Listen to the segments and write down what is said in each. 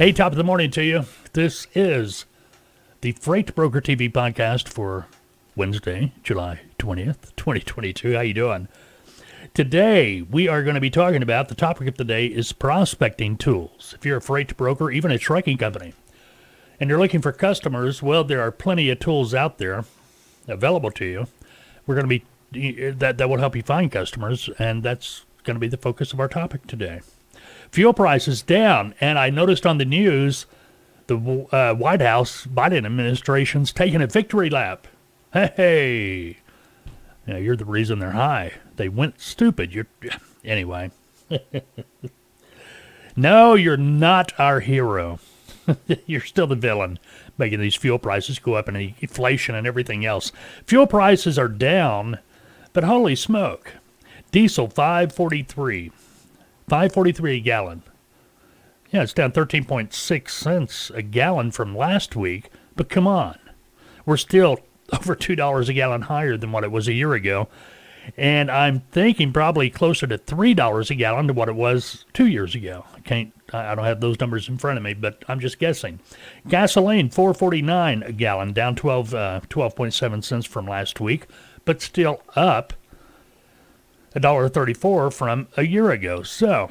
Hey, top of the morning to you. This is the Freight Broker TV podcast for Wednesday, July 20th, 2022. How you doing? Today, we are going to be talking about the topic of the day is prospecting tools. If you're a freight broker, even a trucking company, and you're looking for customers, well, there are plenty of tools out there available to you. We're going to be that that will help you find customers, and that's going to be the focus of our topic today. Fuel prices down, and I noticed on the news the uh, White House Biden administration's taking a victory lap. Hey, yeah, you're the reason they're high. They went stupid. You're anyway. no, you're not our hero. you're still the villain, making these fuel prices go up and inflation and everything else. Fuel prices are down, but holy smoke, diesel 543. 543 a gallon. Yeah, it's down 13.6 cents a gallon from last week, but come on. We're still over $2 a gallon higher than what it was a year ago. And I'm thinking probably closer to $3 a gallon to what it was 2 years ago. I can't I don't have those numbers in front of me, but I'm just guessing. Gasoline 4.49 a gallon, down 12 uh, 12.7 cents from last week, but still up $1.34 from a year ago. So,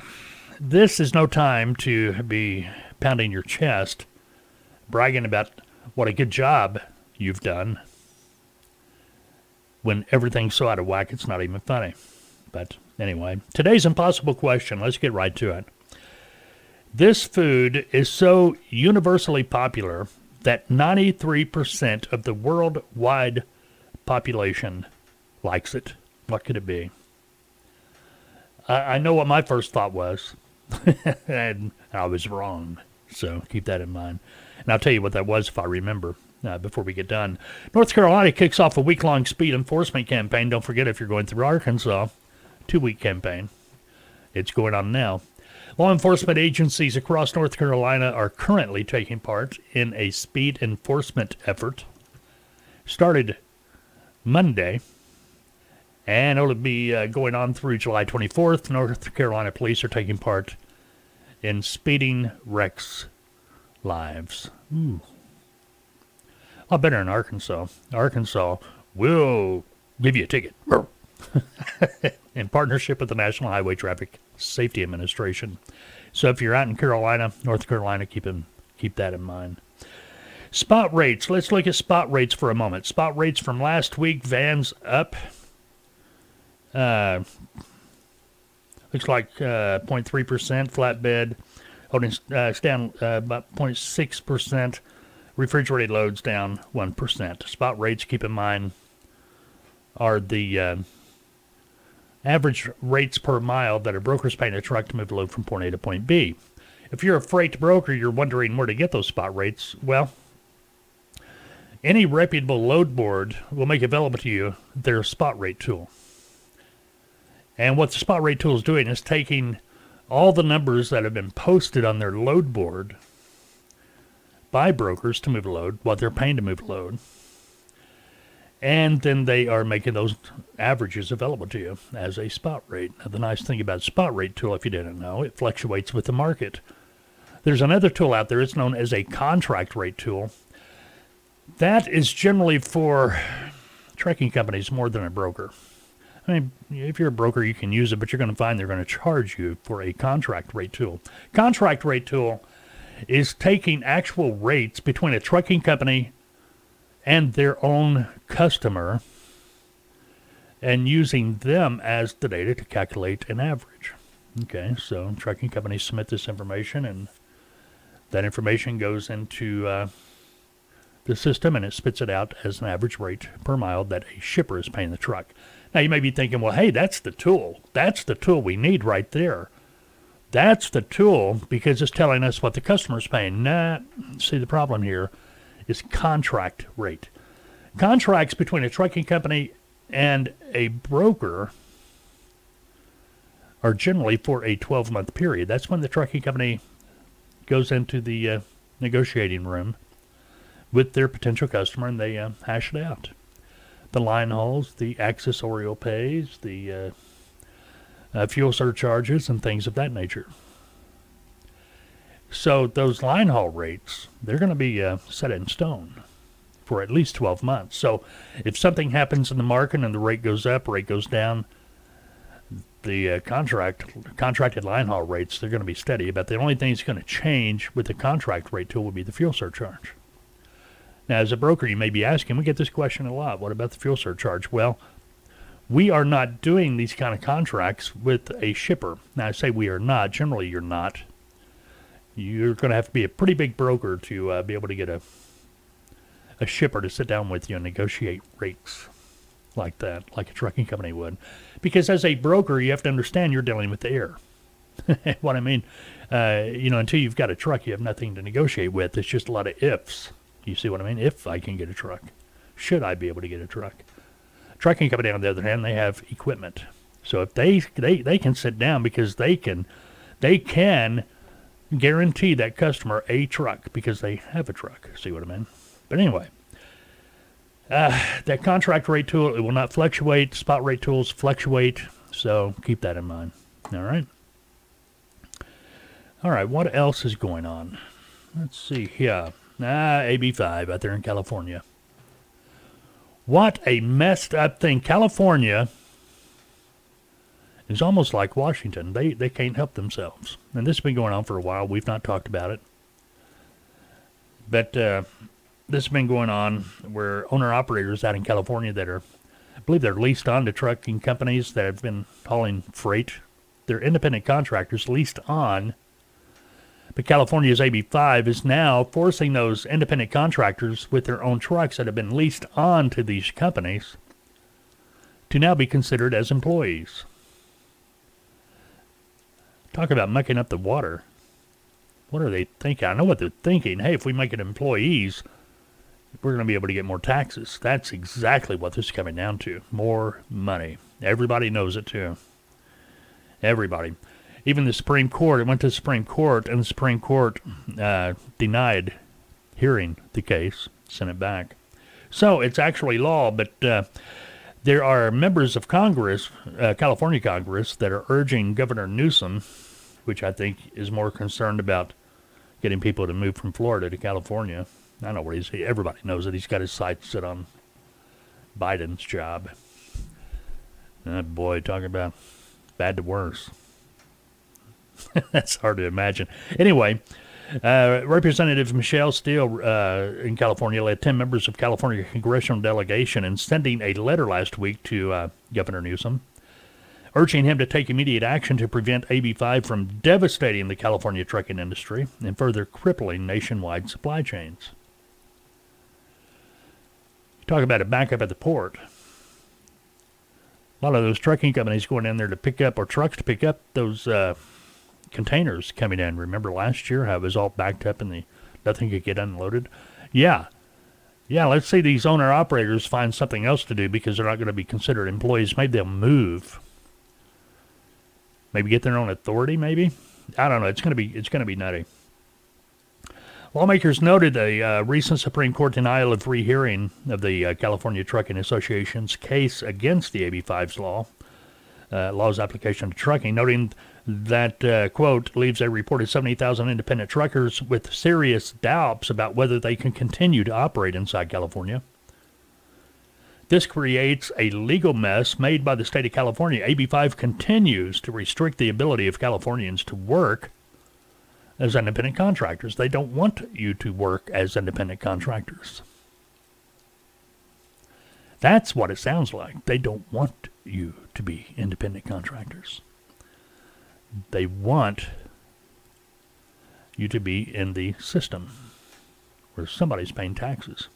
this is no time to be pounding your chest, bragging about what a good job you've done when everything's so out of whack it's not even funny. But anyway, today's impossible question. Let's get right to it. This food is so universally popular that 93% of the worldwide population likes it. What could it be? I, I know what my first thought was, and I was wrong. So keep that in mind. And I'll tell you what that was if I remember uh, before we get done. North Carolina kicks off a week long speed enforcement campaign. Don't forget if you're going through Arkansas, two week campaign. It's going on now. Law enforcement agencies across North Carolina are currently taking part in a speed enforcement effort. Started Monday and it'll be uh, going on through July 24th. North Carolina police are taking part in speeding wrecks lives. Ooh. A lot better in Arkansas. Arkansas will give you a ticket in partnership with the National Highway Traffic Safety Administration. So if you're out in Carolina, North Carolina, keep in, keep that in mind. Spot rates. Let's look at spot rates for a moment. Spot rates from last week. Vans up uh, looks like uh, 0.3%. Flatbed holding uh, down uh, about 0.6%. Refrigerated loads down 1%. Spot rates, keep in mind, are the uh, average rates per mile that a broker's paying a truck to move a load from point A to point B. If you're a freight broker, you're wondering where to get those spot rates. Well, any reputable load board will make available to you their spot rate tool. And what the spot rate tool is doing is taking all the numbers that have been posted on their load board by brokers to move a load, what they're paying to move a load, and then they are making those averages available to you as a spot rate. Now, the nice thing about spot rate tool, if you didn't know, it fluctuates with the market. There's another tool out there. It's known as a contract rate tool. That is generally for trucking companies more than a broker. I mean, if you're a broker, you can use it, but you're going to find they're going to charge you for a contract rate tool. Contract rate tool is taking actual rates between a trucking company and their own customer and using them as the data to calculate an average. Okay, so trucking companies submit this information, and that information goes into uh, the system and it spits it out as an average rate per mile that a shipper is paying the truck. Now you may be thinking, well, hey, that's the tool. That's the tool we need right there. That's the tool because it's telling us what the customer's paying. Nah, see the problem here is contract rate. Contracts between a trucking company and a broker are generally for a 12 month period. That's when the trucking company goes into the uh, negotiating room with their potential customer and they uh, hash it out the line hauls, the accessorial pays, the uh, uh, fuel surcharges, and things of that nature. So those line haul rates, they're going to be uh, set in stone for at least 12 months. So if something happens in the market and the rate goes up, rate goes down, the uh, contract contracted line haul rates they're going to be steady. But the only thing that's going to change with the contract rate tool would be the fuel surcharge. Now, as a broker, you may be asking, we get this question a lot. What about the fuel surcharge? Well, we are not doing these kind of contracts with a shipper. Now, I say we are not. Generally, you're not. You're going to have to be a pretty big broker to uh, be able to get a a shipper to sit down with you and negotiate rates like that, like a trucking company would. Because as a broker, you have to understand you're dealing with the air. what I mean, uh, you know, until you've got a truck, you have nothing to negotiate with. It's just a lot of ifs. You see what I mean? If I can get a truck, should I be able to get a truck? Trucking company, on the other hand, they have equipment. So if they they they can sit down because they can they can guarantee that customer a truck because they have a truck. See what I mean? But anyway, uh, that contract rate tool it will not fluctuate. Spot rate tools fluctuate, so keep that in mind. All right. All right. What else is going on? Let's see here. Ah, AB5 out there in California. What a messed up thing. California is almost like Washington. They they can't help themselves. And this has been going on for a while. We've not talked about it. But uh, this has been going on where owner operators out in California that are, I believe they're leased on to trucking companies that have been hauling freight. They're independent contractors leased on. But California's AB5 is now forcing those independent contractors with their own trucks that have been leased on to these companies to now be considered as employees. Talk about mucking up the water. What are they thinking? I know what they're thinking. Hey, if we make it employees, we're going to be able to get more taxes. That's exactly what this is coming down to. More money. Everybody knows it too. Everybody. Even the Supreme Court, it went to the Supreme Court, and the Supreme Court uh, denied hearing the case, sent it back. So it's actually law, but uh, there are members of Congress, uh, California Congress, that are urging Governor Newsom, which I think is more concerned about getting people to move from Florida to California I know what he's. Everybody knows that he's got his sights set on Biden's job. That boy, talking about bad to worse. That's hard to imagine. Anyway, uh, Representative Michelle Steel uh, in California led 10 members of California congressional delegation in sending a letter last week to uh, Governor Newsom, urging him to take immediate action to prevent AB5 from devastating the California trucking industry and further crippling nationwide supply chains. Talk about a backup at the port. A lot of those trucking companies going in there to pick up, or trucks to pick up those uh, containers coming in. Remember last year how it was all backed up and the nothing could get unloaded? Yeah. Yeah, let's say these owner operators find something else to do because they're not going to be considered employees. Maybe they'll move. Maybe get their own authority, maybe. I don't know. It's going to be it's going to be nutty. Lawmakers noted a uh, recent Supreme Court denial of rehearing of the uh, California Trucking Association's case against the AB5's law, uh, law's application to trucking, noting that, uh, quote, leaves a reported 70,000 independent truckers with serious doubts about whether they can continue to operate inside California. This creates a legal mess made by the state of California. AB5 continues to restrict the ability of Californians to work as independent contractors. They don't want you to work as independent contractors. That's what it sounds like. They don't want you to be independent contractors. They want you to be in the system where somebody's paying taxes.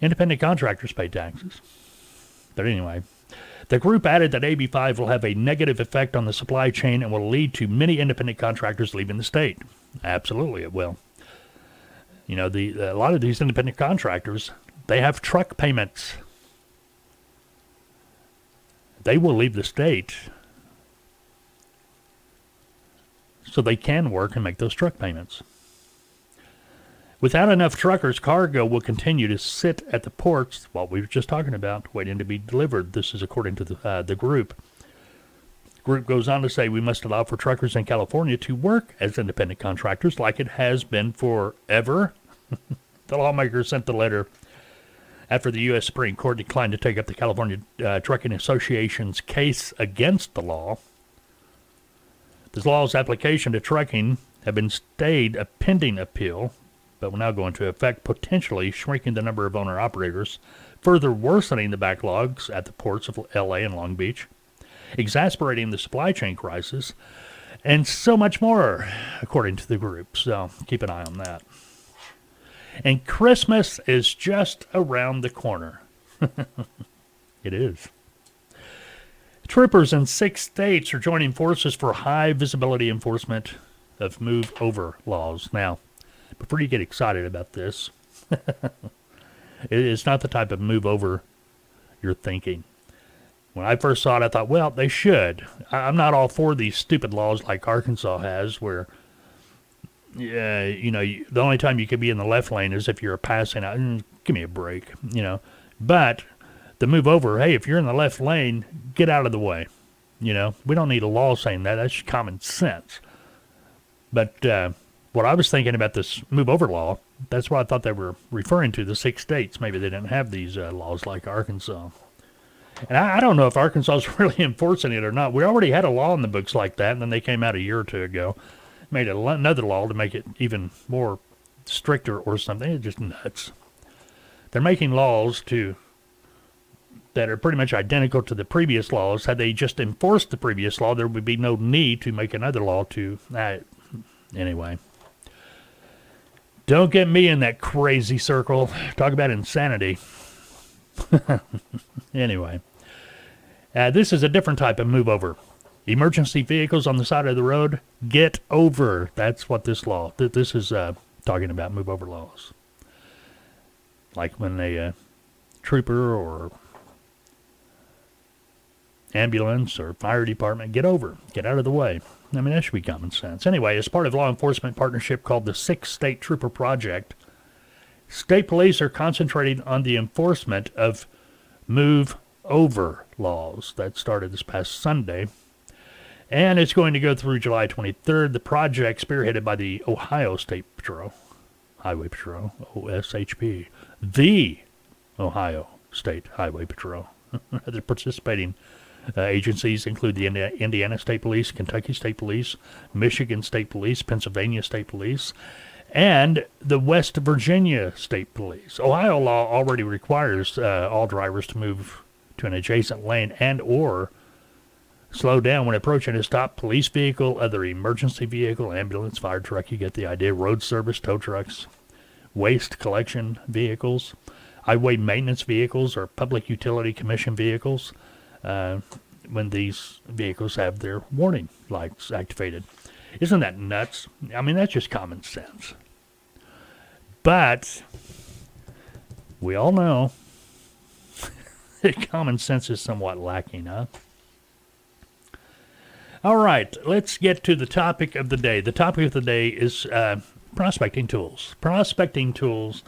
Independent contractors pay taxes. But anyway, the group added that AB5 will have a negative effect on the supply chain and will lead to many independent contractors leaving the state. Absolutely, it will. You know, the a lot of these independent contractors, they have truck payments. They will leave the state so they can work and make those truck payments. Without enough truckers, cargo will continue to sit at the ports, what we were just talking about, waiting to be delivered. This is according to the, uh, the group. Group goes on to say we must allow for truckers in California to work as independent contractors like it has been forever. the lawmaker sent the letter after the U.S. Supreme Court declined to take up the California uh, Trucking Association's case against the law. This law's application to trucking have been stayed a pending appeal, but will now go into effect, potentially shrinking the number of owner operators, further worsening the backlogs at the ports of LA and Long Beach, exasperating the supply chain crisis, and so much more, according to the group. So keep an eye on that. And Christmas is just around the corner. it is. Troopers in six states are joining forces for high visibility enforcement of move over laws. Now, before you get excited about this, it's not the type of move over you're thinking. When I first saw it, I thought, well, they should. I'm not all for these stupid laws like Arkansas has, where yeah, you know, the only time you can be in the left lane is if you're passing out. Mm, give me a break, you know. But the move over, hey, if you're in the left lane, get out of the way. You know, we don't need a law saying that. That's common sense. But uh, what I was thinking about this move over law, that's what I thought they were referring to the six states. Maybe they didn't have these uh, laws like Arkansas. And I, I, don't know if Arkansas is really enforcing it or not. We already had a law in the books like that, and then they came out a year or two ago made another law to make it even more stricter or something. It's just nuts. They're making laws to that are pretty much identical to the previous laws. Had they just enforced the previous law, there would be no need to make another law to. Uh, anyway. Don't get me in that crazy circle. Talk about insanity. anyway, uh, this is a different type of move over. Emergency vehicles on the side of the road, get over. That's what this law, this is uh, talking about move over laws. Like when a uh, trooper or ambulance or fire department get over, get out of the way. I mean, that should be common sense. Anyway, as part of law enforcement partnership called the Six State Trooper Project, state police are concentrating on the enforcement of move over laws that started this past Sunday and it's going to go through July 23rd. The project, spearheaded by the Ohio State Patrol, Highway Patrol, OSHP, the Ohio State Highway Patrol. the participating uh, agencies include the Indiana State Police, Kentucky State Police, Michigan State Police, Pennsylvania State Police, and the West Virginia State Police. Ohio law already requires uh, all drivers to move to an adjacent lane and or Slow down when approaching a stop police vehicle, other emergency vehicle, ambulance, fire truck. You get the idea. Road service, tow trucks, waste collection vehicles, highway maintenance vehicles, or public utility commission vehicles. Uh, when these vehicles have their warning lights activated. Isn't that nuts? I mean, that's just common sense. But we all know that common sense is somewhat lacking, huh? All right, let's get to the topic of the day. The topic of the day is uh, prospecting tools. Prospecting tools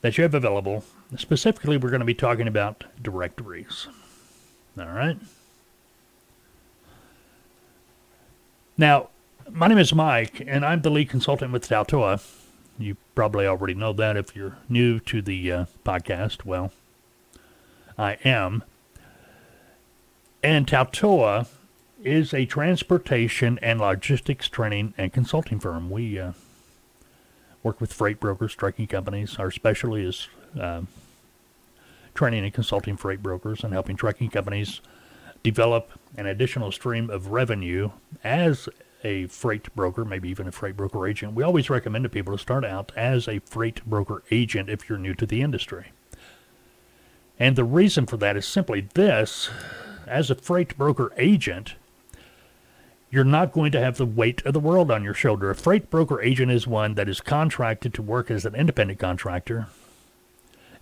that you have available. Specifically, we're going to be talking about directories. All right. Now, my name is Mike, and I'm the lead consultant with TALTOA. You probably already know that if you're new to the uh, podcast. Well, I am. And TALTOA is a transportation and logistics training and consulting firm. We uh, work with freight brokers, trucking companies. Our specialty is uh, training and consulting freight brokers and helping trucking companies develop an additional stream of revenue as a freight broker, maybe even a freight broker agent. We always recommend to people to start out as a freight broker agent if you're new to the industry. And the reason for that is simply this as a freight broker agent, you're not going to have the weight of the world on your shoulder. A freight broker agent is one that is contracted to work as an independent contractor.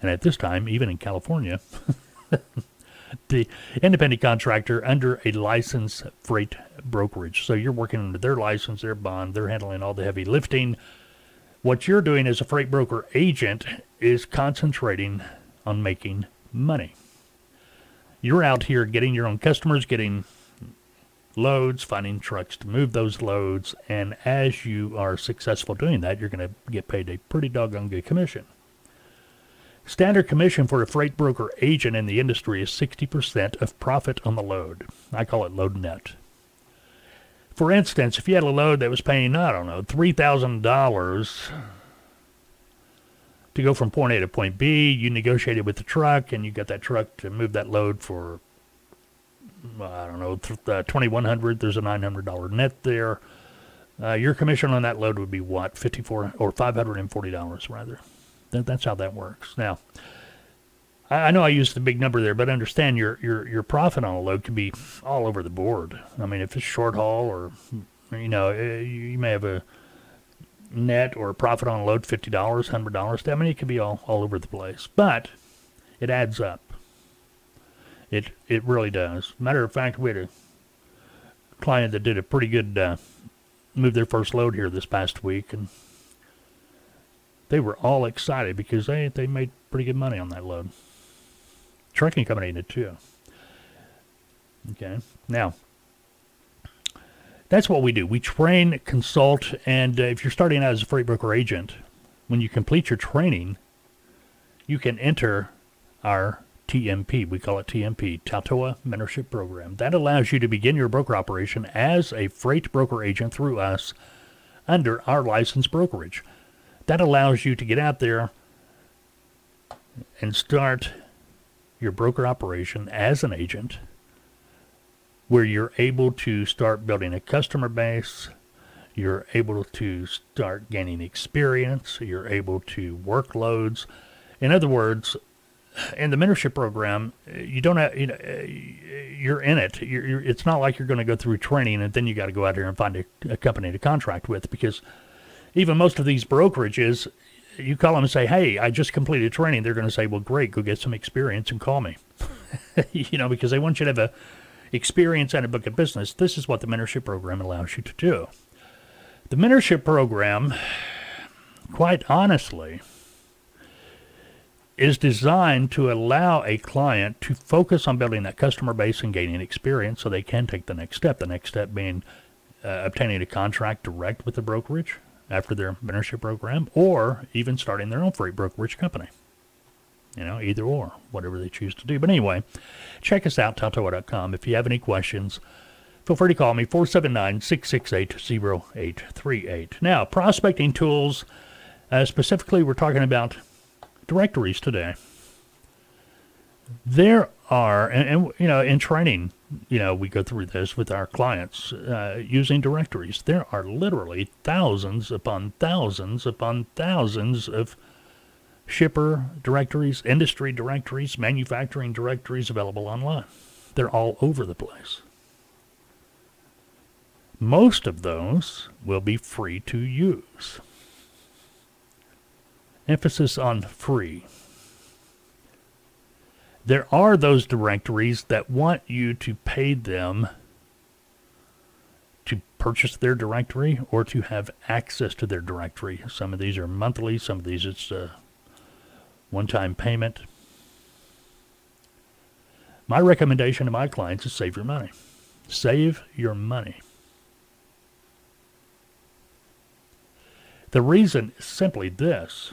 And at this time, even in California, the independent contractor under a licensed freight brokerage. So you're working under their license, their bond, they're handling all the heavy lifting. What you're doing as a freight broker agent is concentrating on making money. You're out here getting your own customers, getting loads, finding trucks to move those loads, and as you are successful doing that, you're going to get paid a pretty doggone good commission. Standard commission for a freight broker agent in the industry is 60% of profit on the load. I call it load net. For instance, if you had a load that was paying, I don't know, $3,000 to go from point A to point B, you negotiated with the truck and you got that truck to move that load for I don't know, uh, 2100 there's a $900 net there. Uh, your commission on that load would be what, 54 or $540 rather. That, that's how that works. Now, I, I know I used the big number there, but understand your, your, your profit on a load can be all over the board. I mean, if it's short haul or, you know, eh, you may have a net or a profit on a load $50, $100. I mean, it could be all, all over the place, but it adds up. It it really does. Matter of fact, we had a client that did a pretty good uh, move their first load here this past week, and they were all excited because they they made pretty good money on that load. Trucking company did too. Okay, now that's what we do. We train, consult, and uh, if you're starting out as a freight broker agent, when you complete your training, you can enter our TMP. We call it TMP, TALTOA Mentorship Program. That allows you to begin your broker operation as a freight broker agent through us under our licensed brokerage. That allows you to get out there and start your broker operation as an agent where you're able to start building a customer base, you're able to start gaining experience, you're able to work loads. In other words, in the mentorship program, you don't have, you know, you're in it. You're, you're, it's not like you're going to go through training and then you got to go out there and find a, a, company to contract with because even most of these brokerages, you call them and say, "Hey, I just completed training." They're going to say, "Well, great, go get some experience and call me." you know, because they want you to have a experience and a book of business. This is what the mentorship program allows you to do. The mentorship program, quite honestly, is designed to allow a client to focus on building that customer base and gaining experience so they can take the next step. The next step being uh, obtaining a contract direct with the brokerage after their mentorship program or even starting their own freight brokerage company. You know, either or, whatever they choose to do. But anyway, check us out, taltoa.com. If you have any questions, feel free to call me, 479 668 0838. Now, prospecting tools, uh, specifically, we're talking about directories today. There are, and, and, you know, in training, you know, we go through this with our clients uh, using directories. There are literally thousands upon thousands upon thousands of shipper directories, industry directories, manufacturing directories available online. They're all over the place. Most of those will be free to use. Emphasis on free. There are those directories that want you to pay them to purchase their directory or to have access to their directory. Some of these are monthly, some of these it's a uh, one time payment. My recommendation to my clients is save your money. Save your money. The reason is simply this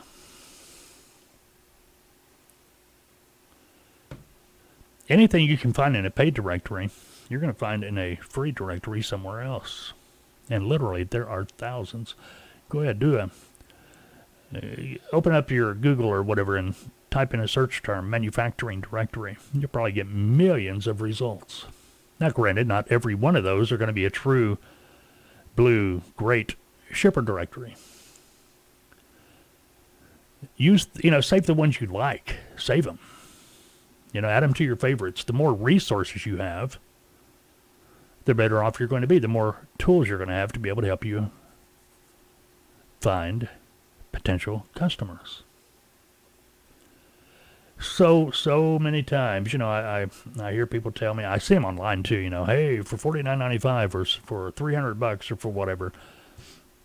anything you can find in a paid directory, you're going to find in a free directory somewhere else. And literally, there are thousands. Go ahead, do a uh, open up your Google or whatever and type in a search term, manufacturing directory. You'll probably get millions of results. Now, granted, not every one of those are going to be a true blue, great shipper directory. Use, you know, save the ones you like. Save them. You know, add them to your favorites. The more resources you have, the better off you're going to be. The more tools you're going to have to be able to help you find potential customers. So so many times, you know, I, I, I hear people tell me I see them online too. You know, hey, for forty nine ninety five or for three hundred bucks or for whatever,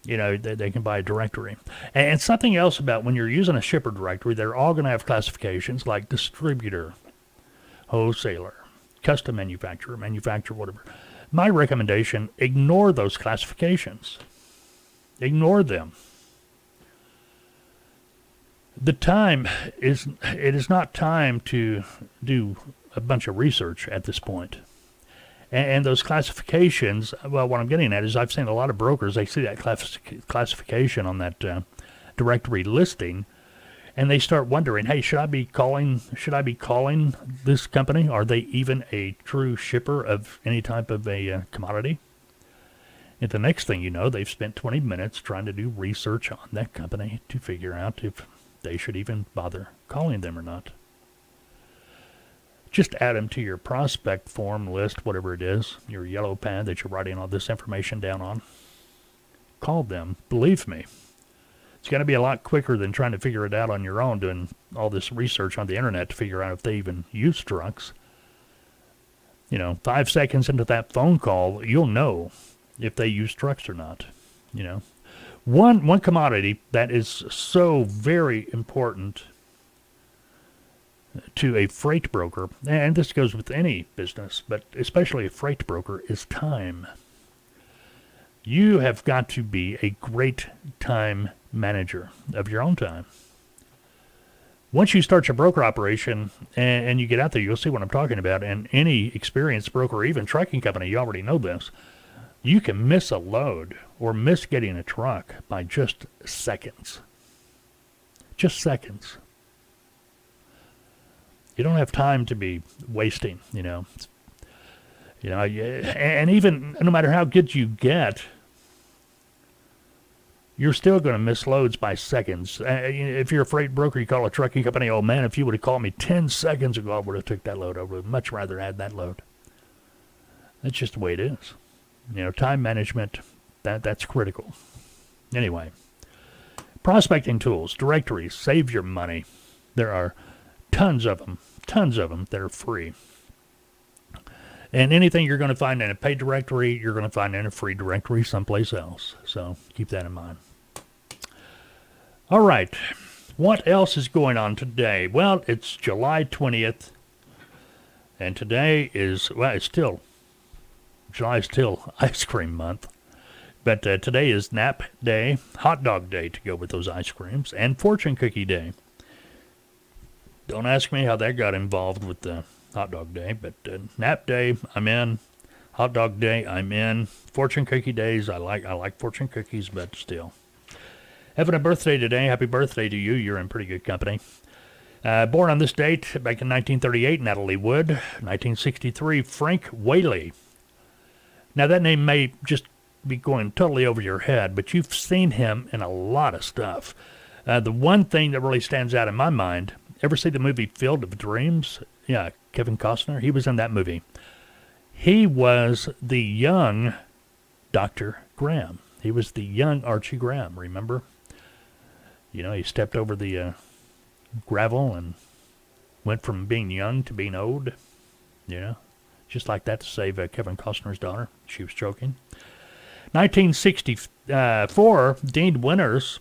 you know, they, they can buy a directory. And something else about when you're using a shipper directory, they're all going to have classifications like distributor, wholesaler, custom manufacturer, manufacturer, whatever. My recommendation ignore those classifications, ignore them. The time is it is not time to do a bunch of research at this point. And, those classifications, well, what I'm getting at is I've seen a lot of brokers, they see that class, classification on that uh, directory listing, and they start wondering, hey, should I be calling? Should I be calling this company? Are they even a true shipper of any type of a uh, commodity? And the next thing you know, they've spent 20 minutes trying to do research on that company to figure out if they should even bother calling them or not. Just add them to your prospect form list, whatever it is, your yellow pad that you're writing all this information down on. Call them. Believe me, it's going to be a lot quicker than trying to figure it out on your own, doing all this research on the internet to figure out if they even use trucks. You know, five seconds into that phone call, you'll know if they use trucks or not. You know, one one commodity that is so very important to a freight broker, and this goes with any business, but especially a freight broker, is time. You have got to be a great time manager of your own time. Once you start your broker operation and, and, you get out there, you'll see what I'm talking about. And any experienced broker, even trucking company, you already know this. You can miss a load or miss getting a truck by just seconds. Just seconds. You don't have time to be wasting, you know. You know, and even no matter how good you get, you're still going to miss loads by seconds. Uh, if you're a freight broker, you call a trucking company, oh man, if you would have called me 10 seconds ago, I would have took that load. I would much rather add that load. That's just the way it is. You know, time management, that that's critical. Anyway, prospecting tools, directories, save your money. There are tons of them, tons of them that are free. And anything you're going to find in a paid directory, you're going to find in a free directory someplace else. So keep that in mind. All right. What else is going on today? Well, it's July 20th. And today is, well, it's still, July still ice cream month. But uh, today is nap day, hot dog day to go with those ice creams, and fortune cookie day. Don't ask me how that got involved with the hot dog day, but uh, nap day, I'm in. Hot dog day, I'm in. Fortune cookie days, I like I like fortune cookies, but still having a birthday today. Happy birthday to you. You're in pretty good company. Uh, born on this date back in 1938, Natalie Wood. 1963, Frank Whaley. Now, that name may just be going totally over your head, but you've seen him in a lot of stuff. Uh, the one thing that really stands out in my mind ever see the movie Field of Dreams? Yeah, Kevin Costner. He was in that movie. He was the young Dr. Graham. He was the young Archie Graham, remember? You know, he stepped over the uh, gravel and went from being young to being old. You know, just like that to save uh, Kevin Costner's daughter. She was choking. 1964, Dean Winters.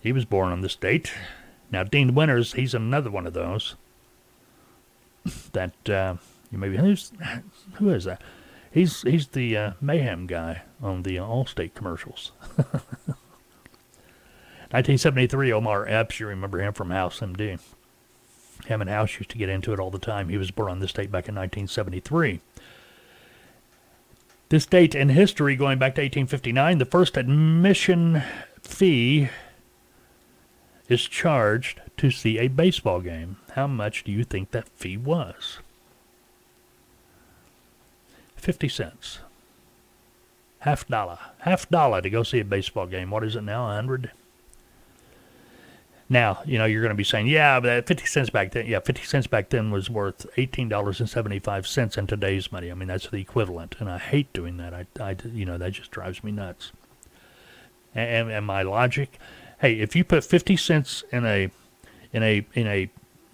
He was born on this date. Now, Dean Winters, he's another one of those that uh, you maybe who's who is that? He's he's the uh, mayhem guy on the Allstate commercials. 1973, Omar Epps, you remember him from House MD. Him and House used to get into it all the time. He was born on this date back in 1973. This date in history, going back to 1859, the first admission fee is charged to see a baseball game. How much do you think that fee was? 50 cents. Half dollar. Half dollar to go see a baseball game. What is it now? 100? Now, you know, you're going to be saying, yeah, but 50 cents back then, yeah, 50 cents back then was worth $18.75 in today's money. I mean, that's the equivalent. And I hate doing that. I, I you know, that just drives me nuts. And, and my logic, hey, if you put 50 cents in a, in a, in a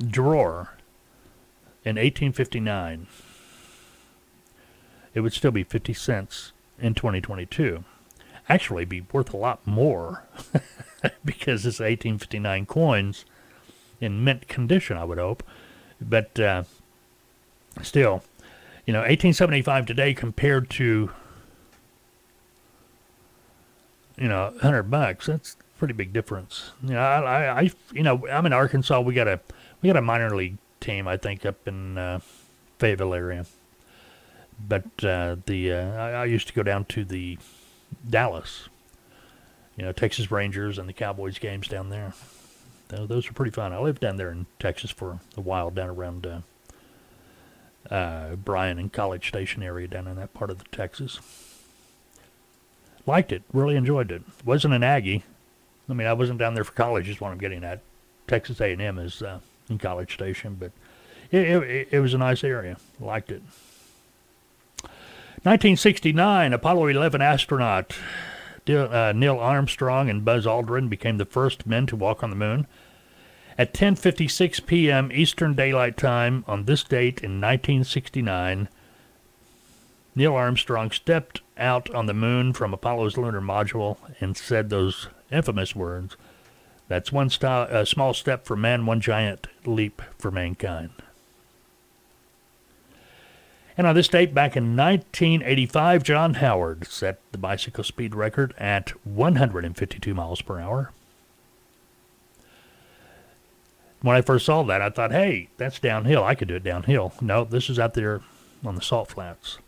drawer in 1859, it would still be 50 cents in 2022. Actually, be worth a lot more. because it's 1859 coins in mint condition, I would hope. But uh, still, You know, 1875 today compared to you know, 100 bucks. That's a pretty big difference. You know, I, I, you know, I'm in Arkansas. We got a we got a minor league team, I think, up in uh, Fayetteville area. But uh, the uh, I, I used to go down to the Dallas, you know, Texas Rangers and the Cowboys games down there. Those were pretty fun. I lived down there in Texas for a while, down around uh, uh, Bryan and College Station area, down in that part of the Texas. Liked it, really enjoyed it. Wasn't an Aggie. I mean, I wasn't down there for college. Is what I'm getting at. Texas A&M is uh, in College Station, but it, it, it was a nice area. Liked it. 1969, Apollo 11 astronaut uh, Neil Armstrong and Buzz Aldrin became the first men to walk on the moon. At 10:56 p.m. Eastern Daylight Time on this date in 1969, Neil Armstrong stepped out on the moon from Apollo's lunar module and said those infamous words, "That's one st- small step for man, one giant leap for mankind." And on this date, back in 1985, John Howard set the bicycle speed record at 152 miles per hour. When I first saw that, I thought, hey, that's downhill. I could do it downhill. No, this is out there on the salt flats.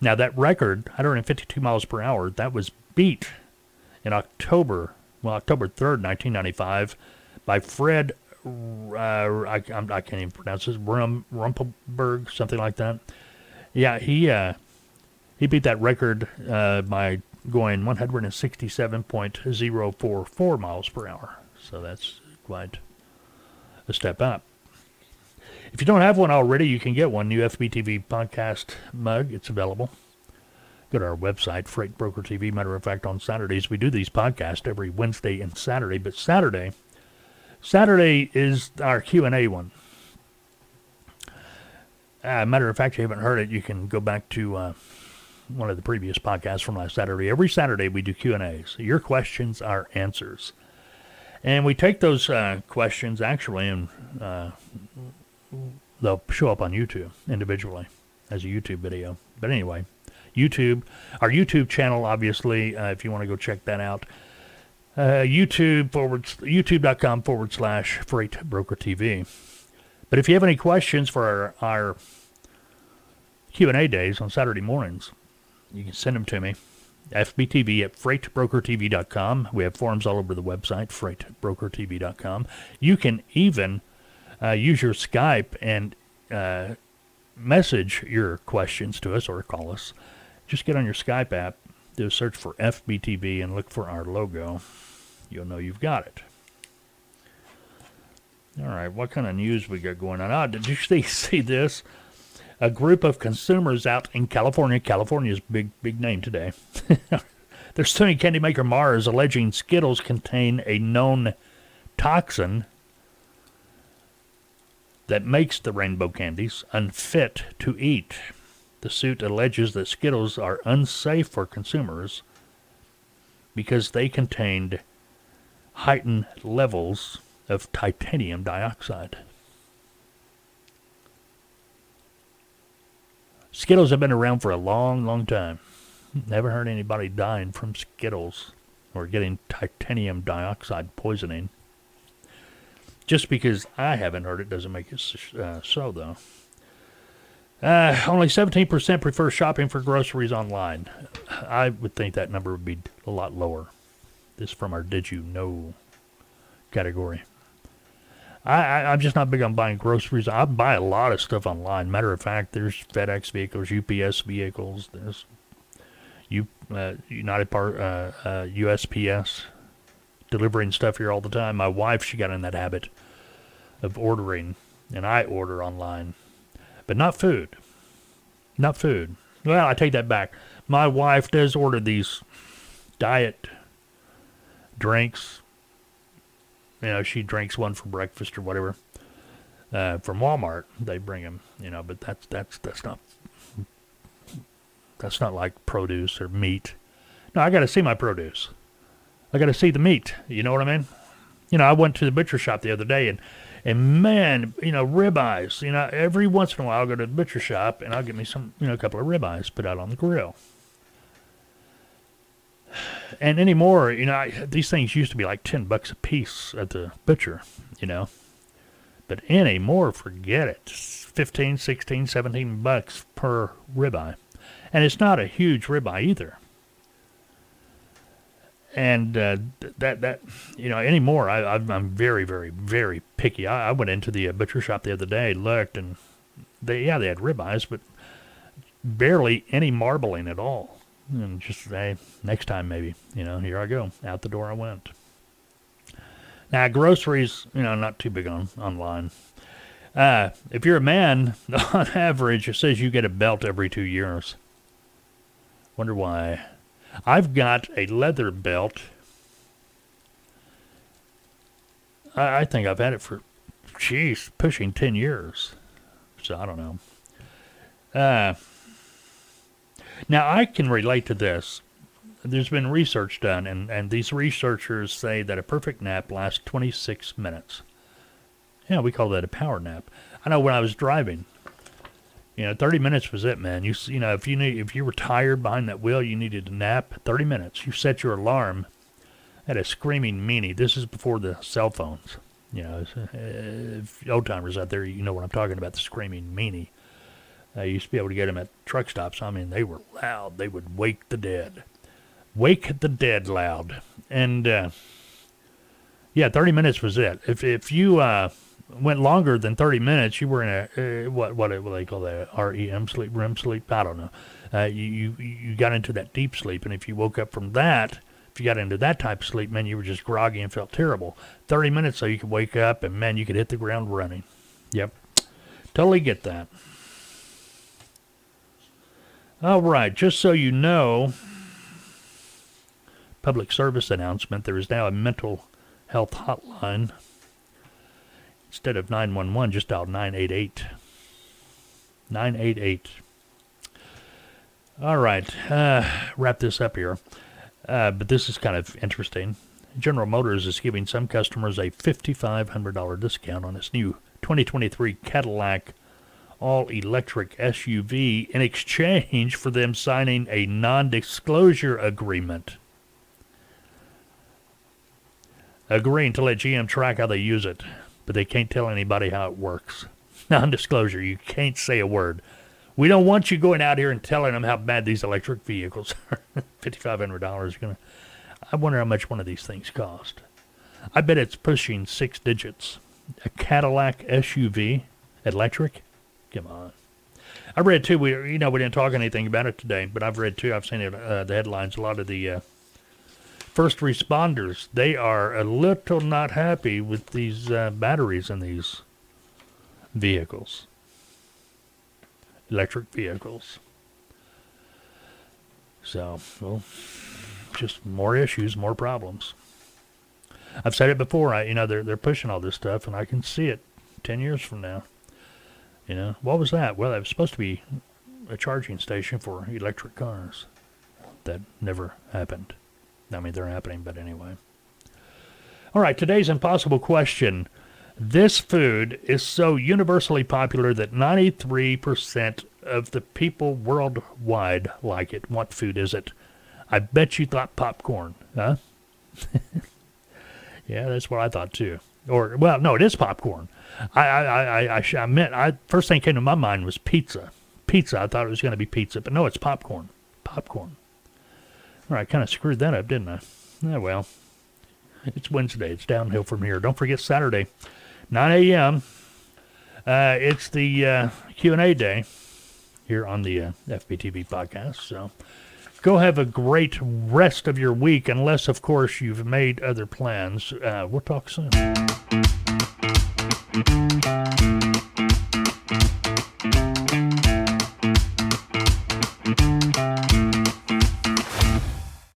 Now, that record, 152 miles per hour, that was beat in October, well, October 3rd, 1995, by Fred uh, I, I, can't even pronounce his Rum, Rumpelberg, something like that. Yeah, he uh, he beat that record uh, by going 167.044 miles per hour. So that's quite a step up. If you don't have one already, you can get one new FBTV podcast mug. It's available. Go to our website, Freight Broker TV. Matter of fact, on Saturdays we do these podcasts every Wednesday and Saturday, but Saturday Saturday is our Q&A one. Uh, matter of fact, if you haven't heard it, you can go back to uh, one of the previous podcasts from last Saturday. Every Saturday we do Q&As. Your questions are answers. And we take those uh, questions actually and uh, they'll show up on YouTube individually as a YouTube video. But anyway, YouTube, our YouTube channel, obviously, uh, if you want to go check that out, uh, YouTube forward YouTube.com forward slash Freight Broker TV. But if you have any questions for our, our Q and A days on Saturday mornings, you can send them to me. FBTV at freightbrokertv.com. We have forums all over the website, freightbrokertv.com. You can even uh, use your Skype and uh, message your questions to us or call us. Just get on your Skype app, do a search for FBTV, and look for our logo you'll know you've got it. All right, what kind of news we got going on? Ah, did you see, see this? A group of consumers out in California, California's big big name today. They're candy maker Mars, alleging Skittles contain a known toxin that makes the rainbow candies unfit to eat. The suit alleges that Skittles are unsafe for consumers because they contained heightened levels of titanium dioxide. Skittles have been around for a long, long time. Never heard anybody dying from Skittles or getting titanium dioxide poisoning. Just because I haven't heard it doesn't make it uh, so, though. Uh, only 17% prefer shopping for groceries online. I would think that number would be a lot lower. This from our Did You Know category. I, I, am just not big on buying groceries. I buy a lot of stuff online. Matter of fact, there's FedEx vehicles, UPS vehicles, there's U, uh, United Part, uh, uh, USPS delivering stuff here all the time. My wife, she got in that habit of ordering, and I order online, but not food. Not food. Well, I take that back. My wife does order these diet drinks. You know, she drinks one for breakfast or whatever. Uh, from Walmart, they bring them. You know, but that's that's that's not that's not like produce or meat. No, I got to see my produce. I got to see the meat. You know what I mean? You know, I went to the butcher shop the other day, and And man, you know, ribeyes. You know, every once in a while I'll go to the butcher shop and I'll get me some, you know, a couple of ribeyes put out on the grill. And anymore, you know, I, these things used to be like 10 bucks a piece at the butcher, you know. But anymore, forget it. 15, 16, 17 bucks per ribeye. And it's not a huge ribeye either. And uh, that that you know anymore, I, I'm very very very picky. I, I went into the uh, butcher shop the other day, looked, and they yeah they had ribeyes, but barely any marbling at all. And just hey, next time maybe you know here I go out the door I went. Now groceries, you know, not too big on online. Uh, if you're a man, on average, it says you get a belt every two years. Wonder why. I've got a leather belt. I, I think I've had it for, jeez, pushing 10 years. So I don't know. Uh, now, I can relate to this. There's been research done, and, and these researchers say that a perfect nap lasts 26 minutes. Yeah, we call that a power nap. I know when I was driving, you know, 30 minutes was it, man. You you know, if you need if you were tired behind that wheel, you needed to nap. 30 minutes. You set your alarm at a screaming meanie. This is before the cell phones. You know, if old timers out there, you know what I'm talking about. The screaming meanie. I used to be able to get them at truck stops. I mean, they were loud. They would wake the dead, wake the dead loud. And uh, yeah, 30 minutes was it. If if you uh, went longer than 30 minutes, you were in a uh, what what do they call that REM sleep, REM sleep? I don't know. Uh, you, you you got into that deep sleep, and if you woke up from that, if you got into that type of sleep, man, you were just groggy and felt terrible. 30 minutes, so you could wake up, and man, you could hit the ground running. Yep, totally get that. All right, just so you know, public service announcement: there is now a mental health hotline Instead of 911, just dial 988. 988. All right, uh, wrap this up here. Uh, but this is kind of interesting. General Motors is giving some customers a $5,500 discount on its new 2023 Cadillac all electric SUV in exchange for them signing a non disclosure agreement. Agreeing to let GM track how they use it but they can't tell anybody how it works. Non disclosure, you can't say a word. We don't want you going out here and telling them how bad these electric vehicles are. $5,500 is going to. I wonder how much one of these things cost. I bet it's pushing six digits. A Cadillac SUV, electric? Come on. I read too. We you know we didn't talk anything about it today, but I've read too. I've seen it uh, the headlines. A lot of the uh, first responders, they are a little not happy with these uh, batteries in these vehicles, electric vehicles. So, well, just more issues, more problems. I've said it before. I, you know, they're they're pushing all this stuff, and I can see it ten years from now. You know, what was that? Well, it was supposed to be a charging station for electric cars. That never happened. I mean, they're happening, but anyway. All right, today's impossible question. This food is so universally popular that 93% of the people worldwide like it. What food is it? I bet you thought popcorn, huh? yeah, that's what I thought too. Or, well, no, it is popcorn. I, I, I, I, I meant, I, first thing came to my mind was pizza. Pizza. I thought it was going to be pizza, but no, it's popcorn. Popcorn. Well, I kind of screwed that up, didn't I? Yeah, well, it's Wednesday. It's downhill from here. Don't forget Saturday, 9 a.m. Uh, it's the uh, Q&A day here on the uh, FBTV podcast. So go have a great rest of your week, unless, of course, you've made other plans. Uh, we'll talk soon.